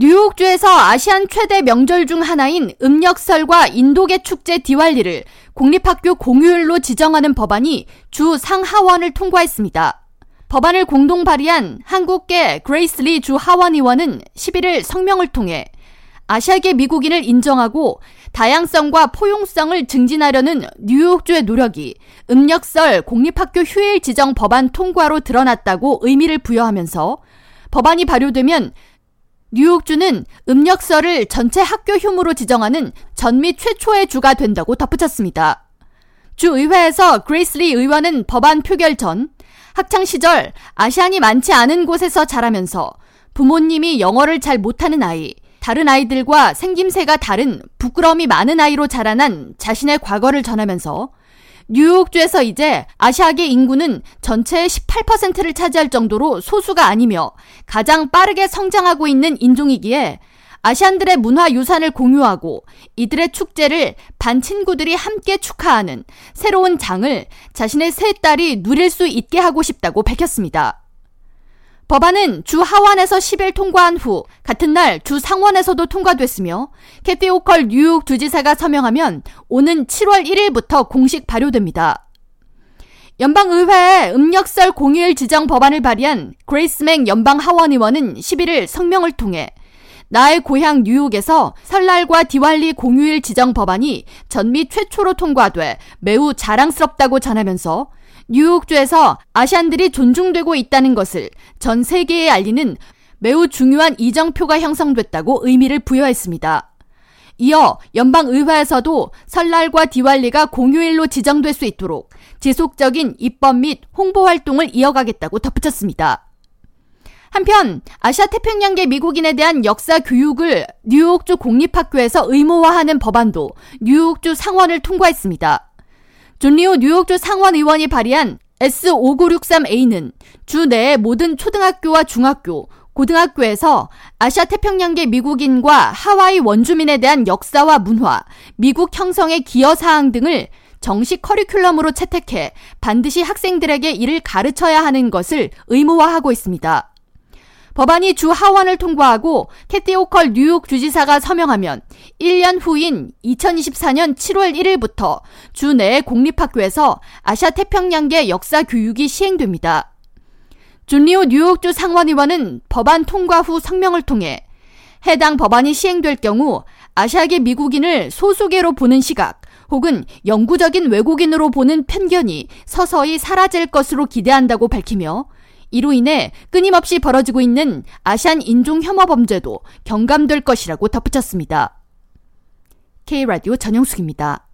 뉴욕주에서 아시안 최대 명절 중 하나인 음력설과 인도계 축제 디왈리를 공립학교 공휴일로 지정하는 법안이 주 상하원을 통과했습니다. 법안을 공동 발의한 한국계 그레이스 리 주 하원 의원은 11일 성명을 통해 아시아계 미국인을 인정하고 다양성과 포용성을 증진하려는 뉴욕주의 노력이 음력설 공립학교 휴일 지정 법안 통과로 드러났다고 의미를 부여하면서 법안이 발효되면 뉴욕주는 음력설을 전체 학교 휴무로 지정하는 전미 최초의 주가 된다고 덧붙였습니다. 주 의회에서 그레이스 리 의원은 법안 표결 전 학창 시절 아시안이 많지 않은 곳에서 자라면서 부모님이 영어를 잘 못하는 아이, 다른 아이들과 생김새가 다른 부끄러움이 많은 아이로 자라난 자신의 과거를 전하면서 뉴욕주에서 이제 아시아계 인구는 전체의 18%를 차지할 정도로 소수가 아니며 가장 빠르게 성장하고 있는 인종이기에 아시안들의 문화 유산을 공유하고 이들의 축제를 반 친구들이 함께 축하하는 새로운 장을 자신의 세 딸이 누릴 수 있게 하고 싶다고 밝혔습니다. 법안은 주 하원에서 10일 통과한 후 같은 날 주 상원에서도 통과됐으며 캐티 오컬 뉴욕 주지사가 서명하면 오는 7월 1일부터 공식 발효됩니다. 연방의회에 음력설 공휴일 지정 법안을 발의한 그레이스 맹 연방 하원 의원은 11일 성명을 통해 나의 고향 뉴욕에서 설날과 디왈리 공휴일 지정 법안이 전미 최초로 통과돼 매우 자랑스럽다고 전하면서 뉴욕주에서 아시안들이 존중되고 있다는 것을 전 세계에 알리는 매우 중요한 이정표가 형성됐다고 의미를 부여했습니다. 이어 연방의회에서도 설날과 디왈리가 공휴일로 지정될 수 있도록 지속적인 입법 및 홍보 활동을 이어가겠다고 덧붙였습니다. 한편 아시아 태평양계 미국인에 대한 역사 교육을 뉴욕주 공립학교에서 의무화하는 법안도 뉴욕주 상원을 통과했습니다. 존리오 뉴욕주 상원 의원이 발의한 S5963A는 주 내의 모든 초등학교와 중학교, 고등학교에서 아시아 태평양계 미국인과 하와이 원주민에 대한 역사와 문화, 미국 형성의 기여 사항 등을 정식 커리큘럼으로 채택해 반드시 학생들에게 이를 가르쳐야 하는 것을 의무화하고 있습니다. 법안이 주 하원을 통과하고 캐티 오컬 뉴욕 주지사가 서명하면 1년 후인 2024년 7월 1일부터 주 내 공립학교에서 아시아 태평양계 역사 교육이 시행됩니다. 존리오 뉴욕주 상원의원은 법안 통과 후 성명을 통해 해당 법안이 시행될 경우 아시아계 미국인을 소수계로 보는 시각 혹은 영구적인 외국인으로 보는 편견이 서서히 사라질 것으로 기대한다고 밝히며 이로 인해 끊임없이 벌어지고 있는 아시안 인종 혐오 범죄도 경감될 것이라고 덧붙였습니다. K라디오 전영숙입니다.